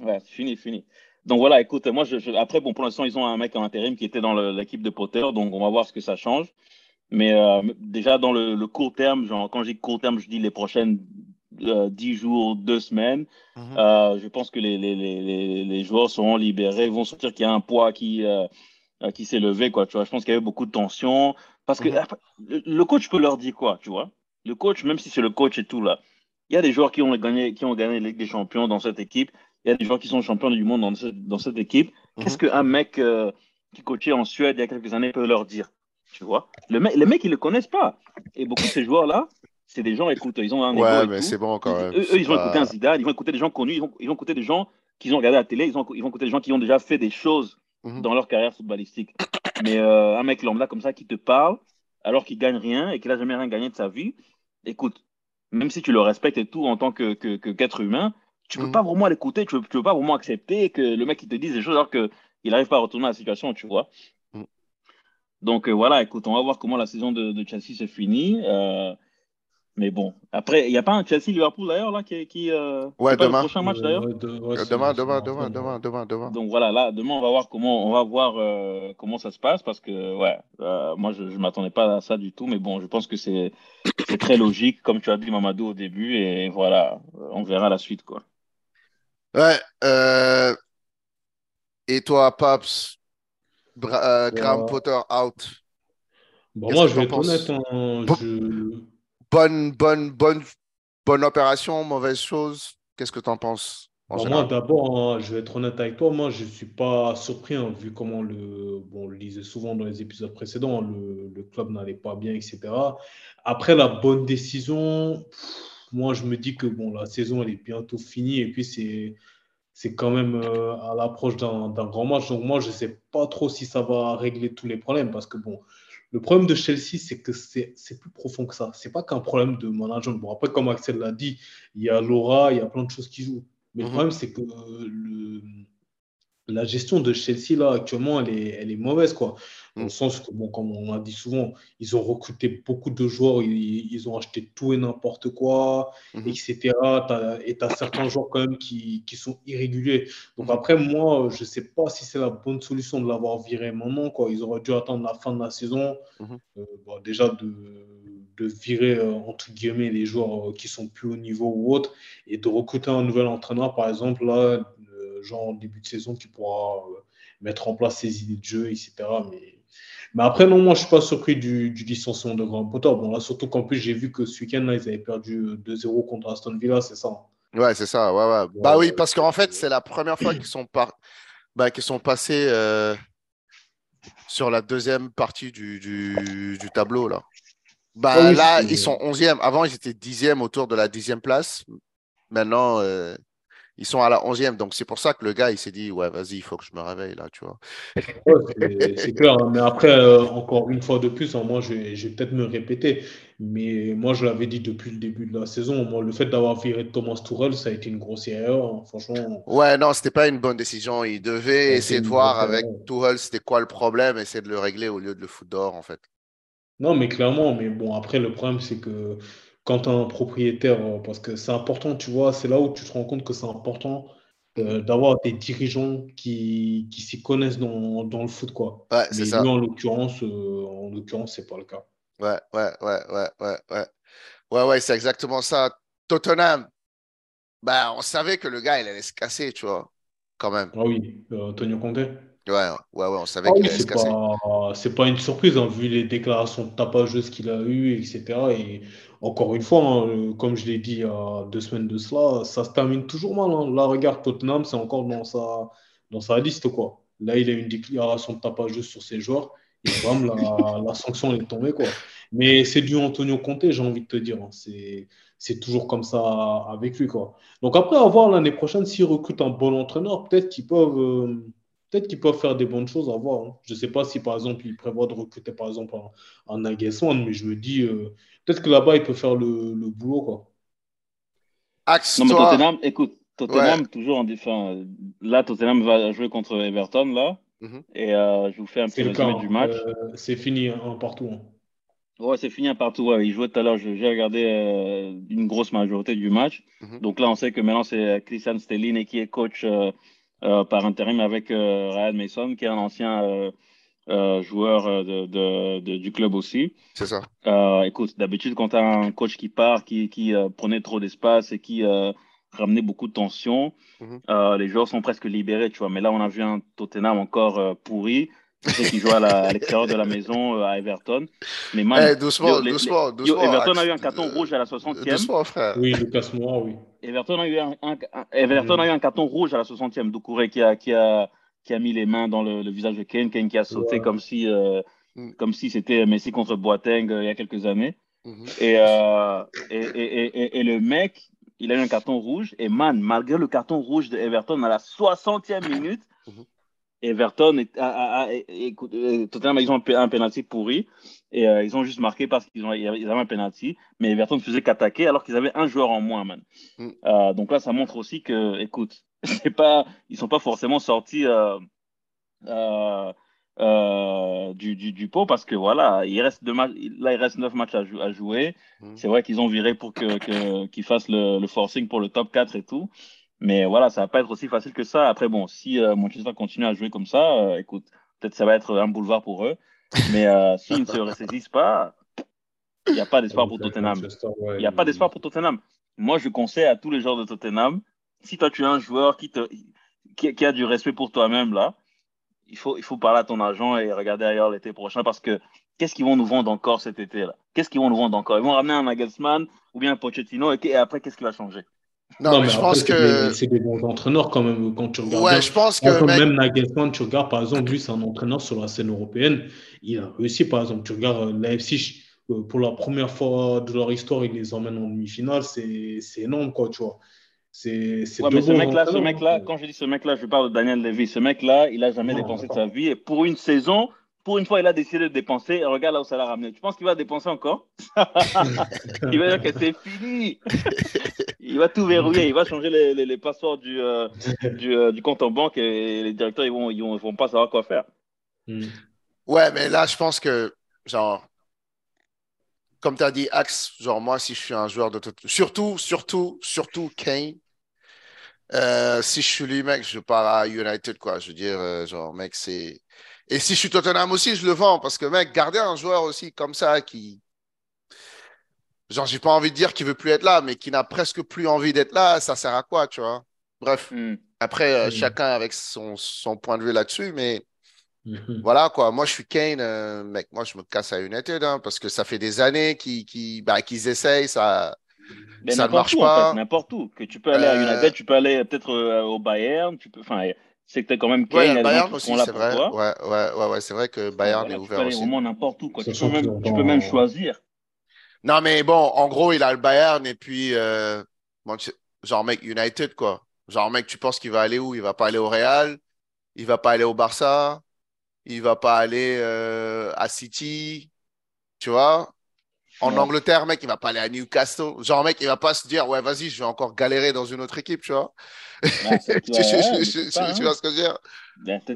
ouais, fini, fini. Donc voilà, écoute, moi, je, après, bon, pour l'instant, ils ont un mec en intérim qui était dans l'équipe de Potter, donc on va voir ce que ça change. Mais euh, déjà, dans le, le, court terme, genre, quand je dis court terme, je dis les prochaines euh, dix jours, deux semaines. Mhm. Euh, je pense que les, les, les, les, joueurs seront libérés, vont sentir qu'il y a un poids qui, euh, qui s'est levé. Quoi, tu vois. Je pense qu'il y avait beaucoup de tension. Parce que mhm. le coach peut leur dire quoi, tu vois. Le coach, même si c'est le coach et tout, là, il y a des joueurs qui ont gagné, qui ont gagné la Ligue des Champions dans cette équipe. Il y a des joueurs qui sont champions du monde dans cette, dans cette équipe. Mhm. Qu'est-ce qu'un mec qui coachait en Suède il y a quelques années peut leur dire? Tu vois le Les mecs, ils ne le connaissent pas. Et beaucoup de ces joueurs-là, c'est des gens, écoute, ils ont un Ouais, mais c'est bon quand même. Eux, ils vont écouter un Zidane, ils vont écouter des gens connus, ils vont, ils vont écouter des gens qu'ils ont regardé à la télé, ils, ont, ils vont écouter des gens qui ont déjà fait des choses mhm. dans leur carrière footballistique. Mais euh, un mec lambda comme ça qui te parle alors qu'il gagne rien et qu'il n'a jamais rien gagné de sa vie, écoute, même si tu le respectes et tout en tant que, qu'être humain, tu ne peux mhm. pas vraiment l'écouter, tu ne peux, pas vraiment accepter que le mec il te dise des choses alors qu'il n'arrive pas à retourner la situation, tu vois. Donc euh, voilà, écoute, on va voir comment la saison de, de Chelsea se finit. Euh, mais bon, après, il n'y a pas un Chelsea-Liverpool d'ailleurs là qui. qui euh, ouais, demain. Le prochain match d'ailleurs demain, demain, demain, demain, demain, demain. Donc voilà, là, demain, on va voir comment, on va voir, euh, comment ça se passe parce que, ouais, euh, moi, je ne m'attendais pas à ça du tout. Mais bon, je pense que c'est très logique, comme tu as dit, Mamadou, au début. Et voilà, on verra la suite, quoi. Ouais. Et toi, Paps, Graham Potter out. Bon, moi, je vais être honnête. Hein, je bonne, bonne, bonne, bonne opération, mauvaise chose Qu'est-ce que tu en penses moi, d'abord, hein, je vais être honnête avec toi, moi, je ne suis pas surpris, hein, vu comment le. Bon, on le disait souvent dans les épisodes précédents, le, le club n'allait pas bien, etc. Après la bonne décision, moi, je me dis que bon, la saison, elle est bientôt finie, et puis c'est. C'est quand même euh, à l'approche d'un grand match. Donc, moi, je ne sais pas trop si ça va régler tous les problèmes parce que, bon, le problème de Chelsea, c'est que c'est plus profond que ça. C'est pas qu'un problème de management. Bon, après, comme Axel l'a dit, il y a Laura, il y a plein de choses qui jouent. Mais le mhm. problème, c'est que le, la gestion de Chelsea, là, actuellement, elle est, elle est mauvaise, quoi. Dans le mm. sens que, bon, comme on a dit souvent, ils ont recruté beaucoup de joueurs, ils, ont acheté tout et n'importe quoi, etc. et tu as certains joueurs, quand même, qui, qui sont irréguliers. Donc, mm-hmm. après, moi, je ne sais pas si c'est la bonne solution de l'avoir viré maintenant, quoi. Ils auraient dû attendre la fin de la saison, euh, bon, déjà de, de virer, euh, entre guillemets, les joueurs euh, qui sont plus haut niveau ou autres, et de recruter un nouvel entraîneur, par exemple, là, genre en début de saison qui pourra euh, mettre en place ses idées de jeu, etc. Mais, mais après, non, moi, je ne suis pas surpris du, du licenciement de Grand Potter. Bon, là, surtout qu'en plus, j'ai vu que ce week-end, ils avaient perdu 2-0 contre Aston Villa, c'est ça hein. Ouais, c'est ça. Ouais, ouais. Bah oui, parce qu'en fait, c'est la première fois qu'ils sont, par... bah, sont passés euh, sur la deuxième partie du, du, du tableau, là. Bah, ah là, ils sont 11e. Avant, ils étaient 10e autour de la 10e place. Maintenant, euh, ils sont à la 11e. Donc, c'est pour ça que le gars, il s'est dit, ouais, vas-y, il faut que je me réveille là, tu vois. c'est clair. Hein. Mais après, euh, encore une fois de plus, hein, moi, je vais, peut-être me répéter. Mais moi, je l'avais dit depuis le début de la saison. Moi, le fait d'avoir viré Thomas Tourelle, ça a été une grosse erreur. Hein, franchement. Ouais, non, c'était pas une bonne décision. Il devait essayer de voir avec Tourelle, c'était quoi le problème, essayer de le régler au lieu de le foutre dehors, en fait. Non, mais clairement. Mais bon, après, le problème, c'est que quand tu un propriétaire, euh, parce que c'est important, tu vois, c'est là où tu te rends compte que c'est important euh, d'avoir des dirigeants qui, qui s'y connaissent dans, dans, le foot, quoi. Ouais, c'est ça. en l'occurrence, euh, en l'occurrence, c'est pas le cas. Ouais, ouais, ouais, ouais, ouais, ouais. Ouais, ouais, c'est exactement ça. Tottenham, bah, on savait que le gars, il allait se casser, tu vois, quand même. Ah oui, Antonio Conte. Ouais, ouais, ouais, on savait ah qu'il allait se casser. C'est pas une surprise, hein, vu les déclarations tapageuses qu'il a eues, etc. Et encore une fois, hein, euh, comme je l'ai dit il y a deux semaines de cela, ça se termine toujours mal. Hein. Là, regarde, Tottenham, c'est encore dans sa, dans sa liste. Quoi. Là, il a une déclaration de tapage sur ses joueurs. Et bam, la, la sanction est tombée. Quoi. Mais c'est du Antonio Conte, j'ai envie de te dire. Hein. C'est toujours comme ça avec lui. Quoi. Donc après, à voir l'année prochaine, s'ils recrutent un bon entraîneur, peut-être qu'ils peuvent, euh, peut qu'ils peuvent faire des bonnes choses à voir. Hein. Je ne sais pas si, par exemple, ils prévoient de recruter, par exemple, un, un mais je me dis, euh, peut-être que là-bas, il peut faire le, le boulot. Quoi. Axe, non, mais Tottenham, écoute, Tottenham, toujours en défense. Là, Tottenham va jouer contre Everton, là. Mhm. Et euh, je vous fais un petit résumé du match. Euh, c'est fini un partout. Hein. Ouais, c'est fini un partout. Ouais. Il jouait tout à l'heure. J'ai regardé euh, une grosse majorité du match. Mhm. Donc là, on sait que maintenant, c'est Christian Stellini qui est coach par intérim avec Ryan Mason, qui est un ancien joueur de, du club aussi. C'est ça. écoute, d'habitude, quand tu as un coach qui part, qui, qui prenait trop d'espace et qui ramener beaucoup de tension. Mhm. Euh, les joueurs sont presque libérés, tu vois. Mais là, on a vu un Tottenham encore euh, pourri. qui joue à l'extérieur de la maison euh, à Everton. Mais man, doucement, doucement, doucement, Everton a eu un carton rouge à la 60e. Doucement, frère. Oui, Lucas Moura, oui. Everton a eu un, Everton a eu un carton rouge à la 60e. Doucouré qui a, qui, a, qui a mis les mains dans le, visage de Kane. Kane qui a sauté comme si, mm. comme si c'était Messi contre Boateng il y a quelques années. Mm-hmm. et, et, et, et, le mec, il a eu un carton rouge. Et man, malgré le carton rouge de Everton à la 60e minute, mhm. Everton, est, a, Tottenham, ils ont un, un penalty pourri. Et euh, ils ont juste marqué parce qu'ils ont, ils avaient un penalty. Mais Everton ne faisait qu'attaquer alors qu'ils avaient un joueur en moins, man. Mhm. Euh, donc là, ça montre aussi que, écoute, pas, ils ne sont pas forcément sortis. Euh, du, du, du, pot parce que voilà, il reste deux matchs, là il reste neuf matchs à, à jouer. Mhm. C'est vrai qu'ils ont viré pour que, qu'ils fassent le, le, forcing pour le top 4 et tout. Mais voilà, ça va pas être aussi facile que ça. Après, bon, si Manchester continue à jouer comme ça, écoute, peut-être ça va être un boulevard pour eux. Mais euh, s'ils ne se ressaisissent pas, il n'y a pas d'espoir pour Tottenham. Il n'y a pas d'espoir pour Tottenham. Moi, je conseille à tous les joueurs de Tottenham, si toi tu es un joueur qui, te, qui, qui a du respect pour toi-même, là, il faut, il faut parler à ton agent et regarder ailleurs l'été prochain parce que qu'est-ce qu'ils vont nous vendre encore cet été-là Qu'est-ce qu'ils vont nous vendre encore? Ils vont ramener un Nagelsmann ou bien un Pochettino et, après, qu'est-ce qui va changer? Non, mais, je pense que. C'est des bons entraîneurs quand même quand tu regardes. Ouais, je pense que. Même Nagelsmann, tu regardes par exemple, lui, c'est un entraîneur sur la scène européenne. Il a réussi, par exemple, tu regardes euh, l'AFC, euh, pour la première fois de leur histoire, il les emmène en demi-finale. C'est énorme, quoi, tu vois. C'est ouais, mais ce mec-là, ce mec-là, quand je dis ce mec-là, je parle de Daniel Levy. Ce mec-là, il n'a jamais dépensé de sa vie. Et pour une saison, pour une fois, il a décidé de dépenser. Et regarde là où ça l'a ramené. Tu penses qu'il va dépenser encore? Il va dire que c'est fini. il va tout verrouiller. Il va changer les, les, passeports du, euh, du, euh, du, compte en banque et les directeurs, ils vont, ils vont, vont pas savoir quoi faire. Hmm. Ouais, mais là, je pense que, genre, comme tu as dit, Axe, genre moi, si je suis un joueur de surtout, surtout, surtout Kane, euh, si je suis lui, mec, je pars à United, quoi. Je veux dire, euh, genre, mec, c'est. Et si je suis Tottenham aussi, je le vends parce que, mec, garder un joueur aussi comme ça qui. Genre, j'ai pas envie de dire qu'il veut plus être là, mais qui n'a presque plus envie d'être là, ça sert à quoi, tu vois? Bref. Hmm. Après, euh, hmm. chacun avec son, son point de vue là-dessus, mais Mhm. Voilà quoi, moi je suis Kane, euh, mec, moi je me casse à United hein, parce que ça fait des années qu'ils bah, essayent, ça, ça ne marche pas. N'importe où, que tu peux aller à euh, United, tu peux aller peut-être euh, au Bayern, tu peux, enfin, c'est que tu as quand même Kane. Ouais, Bayern aussi, c'est vrai. Ouais, ouais, ouais, c'est vrai que Bayern est ouvert tu peux aller vraiment n'importe où, quoi. Tu peux, même, tu peux même choisir. Non mais bon, en gros, il a le Bayern et puis, genre mec, United quoi. Genre mec, tu penses qu'il va aller où? Il va pas aller au Real, il va pas aller au Barça il va pas aller euh, à City, tu vois? En Angleterre, mec, il va pas aller à Newcastle. Genre, mec, il va pas se dire, ouais, vas-y, je vais encore galérer dans une autre équipe, tu vois. tu, vois ce que je veux dire?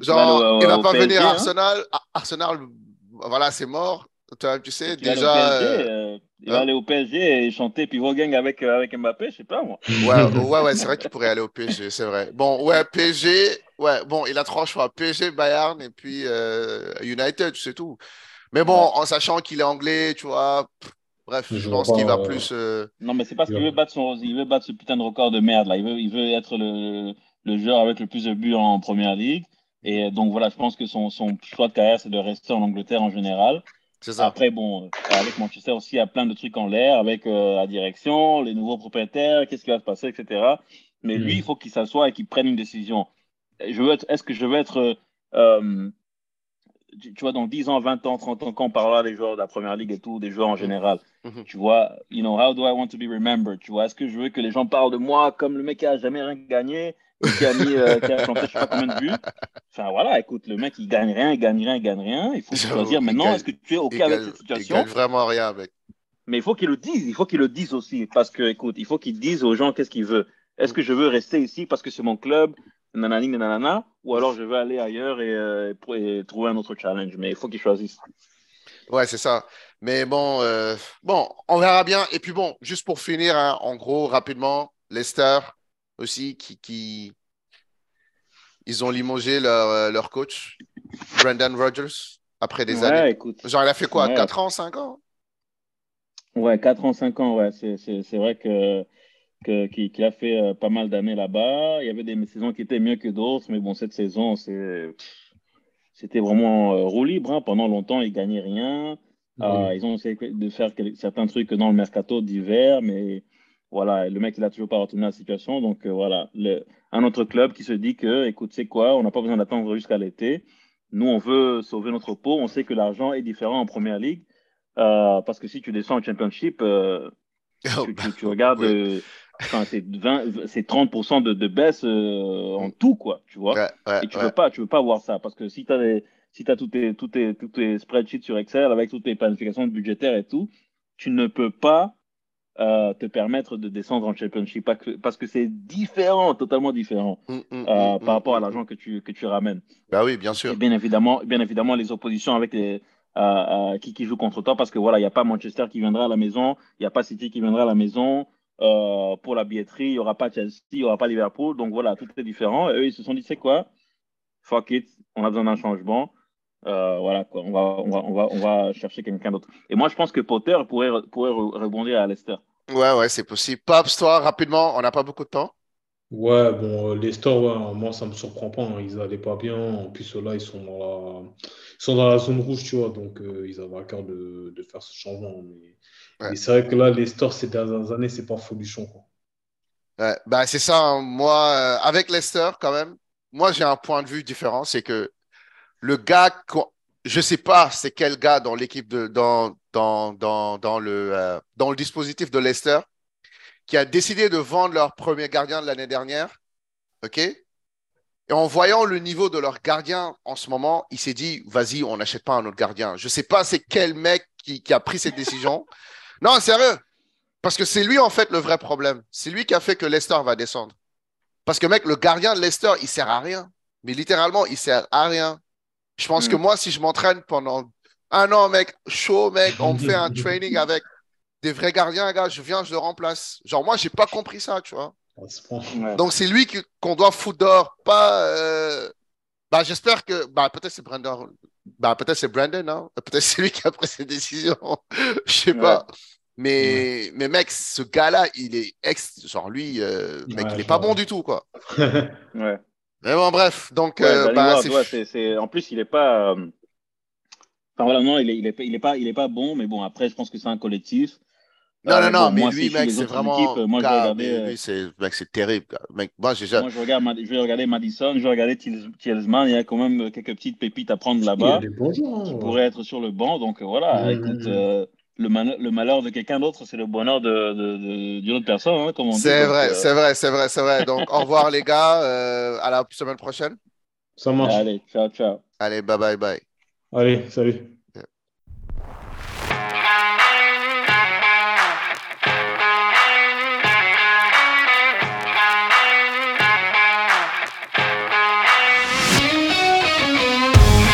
Genre, il va pas venir à hein. Arsenal. Arsenal, voilà, c'est mort. Tu sais, déjà. Euh, il va hein? aller au PSG et chanter Pivot Gang avec, euh, avec Mbappé, je sais pas moi. Ouais, ouais, ouais c'est vrai qu'il pourrait aller au PSG, c'est vrai. Bon, ouais, PSG, ouais, bon, il a trois choix PSG, Bayern et puis euh, United, c'est tout. Mais bon, en sachant qu'il est anglais, tu vois, bref, je, pense qu'il va plus. Non, mais c'est parce qu'il veut battre son, il veut battre ce putain de record de merde là. Il veut, il veut être le, le joueur avec le plus de buts en première ligue. Et donc voilà, je pense que son, son choix de carrière, c'est de rester en Angleterre en général. Après, bon, avec Manchester aussi, il y a plein de trucs en l'air, avec euh, la direction, les nouveaux propriétaires, qu'est-ce qui va se passer, etc. Mais lui, hmm. il faut qu'il s'assoie et qu'il prenne une décision. Je veux est-ce que je veux être euh, tu, vois, dans 10 ans, 20 ans, 30 ans, quand on parlera des joueurs de la première ligue et tout, des joueurs en général, mm-hmm. tu vois, you know, how do I want to be remembered? Tu vois, est-ce que je veux que les gens parlent de moi comme le mec qui a jamais rien gagné, qui a mis, euh, qui a planté je sais pas combien de buts? Enfin, voilà, écoute, le mec, il gagne rien, il gagne rien, il gagne rien. Il faut choisir maintenant, est-ce que tu es OK avec cette situation? Il gagne vraiment rien avec. Mais il faut qu'il le dise, il faut qu'il le dise aussi, parce que, écoute, il faut qu'il dise aux gens qu'est-ce qu'il veut. Est-ce que je veux rester ici parce que c'est mon club, nanani, nanana, ou alors je veux aller ailleurs et, euh, trouver un autre challenge. Mais il faut qu'ils choisissent. Ouais, c'est ça. Mais bon, euh, bon, on verra bien. Et puis bon, juste pour finir, hein, en gros, rapidement, Leicester aussi, qui, qui... ils ont limogé leur, euh, leur coach, Brendan Rodgers, après des années. Écoute, Genre, il a fait quoi, 4 ans, 5 ans? Ouais, 4 ans, 5 ans, ouais. C'est vrai que qui, a fait euh, pas mal d'années là-bas. Il y avait des saisons qui étaient mieux que d'autres, mais bon, cette saison, c'était vraiment euh, roue libre. Hein. Pendant longtemps, ils gagnaient rien. Ah, ils ont essayé de faire certains trucs dans le mercato d'hiver, mais voilà, le mec, il a toujours pas retenu la situation. Donc euh, voilà, un autre club qui se dit que, écoute, c'est quoi, on n'a pas besoin d'attendre jusqu'à l'été. Nous, on veut sauver notre peau. On sait que l'argent est différent en première ligue. parce que si tu descends en championship, oh, tu, bah, tu, regardes, c'est 30% de, de, baisse euh, en tout, quoi, tu vois. et tu ne veux, pas, tu veux pas voir ça, parce que si tu as, si as tous tes, tous tes, tous tes spreadsheets sur Excel avec toutes tes planifications budgétaires et tout, tu ne peux pas euh, te permettre de descendre en championship parce que c'est différent, totalement différent mm, mm, euh, mm, par rapport à l'argent que tu, que tu ramènes. Bah oui, bien sûr. Et bien évidemment, bien évidemment, les oppositions avec les, qui, qui jouent contre toi parce que voilà, il n'y a pas Manchester qui viendra à la maison, il n'y a pas City qui viendra à la maison. Euh, pour la billetterie, il n'y aura pas Chelsea, il n'y aura pas Liverpool. Donc voilà, tout est différent. Et eux, ils se sont dit, c'est quoi? Fuck it, on a besoin d'un changement. Euh, voilà, quoi. On, va, on, va, on, va, on va chercher quelqu'un d'autre. Et moi, je pense que Potter pourrait, pourrait rebondir à Leicester. Ouais, ouais, c'est possible. Pops, toi, rapidement, on n'a pas beaucoup de temps. Ouais, bon, euh, Leicester, ouais, moi, ça ne me surprend pas. Hein. Ils n'allaient pas bien. En plus, là, ils sont dans la, ils sont dans la zone rouge, tu vois. Donc, ils avaient à cœur de, de faire ce changement. Mais c'est vrai que là, les stores ces dernières années, c'est pas folichon. Quoi. Ouais, bah, c'est ça. Hein. Moi, euh, avec Leicester, quand même, moi, j'ai un point de vue différent. C'est que le gars, je sais pas c'est quel gars dans l'équipe, de, dans, dans, dans, dans le, euh, dans le dispositif de Leicester, qui a décidé de vendre leur premier gardien de l'année dernière. OK? Et en voyant le niveau de leur gardien en ce moment, il s'est dit, vas-y, on n'achète pas un autre gardien. Je ne sais pas c'est quel mec qui, qui, a pris cette décision. Non, sérieux. Parce que c'est lui, en fait, le vrai problème. C'est lui qui a fait que Leicester va descendre. Parce que, mec, le gardien de Leicester, il sert à rien. Mais littéralement, il sert à rien. Je pense que hmm. moi, si je m'entraîne pendant un an, mec, chaud, mec, on me fait un training avec des vrais gardiens, gars, je viens, je le remplace. Genre, moi, j'ai pas compris ça, tu vois. Donc, c'est lui qu'on doit foutre dehors, pas. Euh, bah, j'espère que. Bah, peut-être c'est Brandon. Bah, peut-être c'est Brandon, hein. Peut-être c'est lui qui a pris ses décisions. Je sais pas. Mais, mais mec, ce gars-là, il est ex. Genre, lui, euh, mec, il est pas bon du tout, quoi. ouais. Mais bon, bref. Donc, euh, bah, c'est... En plus, il est pas. Euh, enfin, voilà, non, il est, il est, il est, pas, il est pas bon, mais bon, après, je pense que c'est un collectif. Non, non, non, mais lui, mec, c'est vraiment. moi, je vais regarder, lui, c'est, mec, c'est terrible. Mec, moi, j'ai moi, je, regarde, je vais regarder Madison, je vais regarder Tielsman. Il y a quand même quelques petites pépites à prendre là-bas. qui hein. pourraient être sur le banc. Donc, voilà, écoute. Euh, le, le, malheur de quelqu'un d'autre, c'est le bonheur d'une de, autre personne, hein, comme on dit. C'est vrai, euh, c'est vrai, c'est vrai, c'est vrai. Donc, au revoir, les gars. Euh, à la semaine prochaine. Ça marche. Allez, ciao, ciao. Allez, bye, bye, bye. Allez, salut.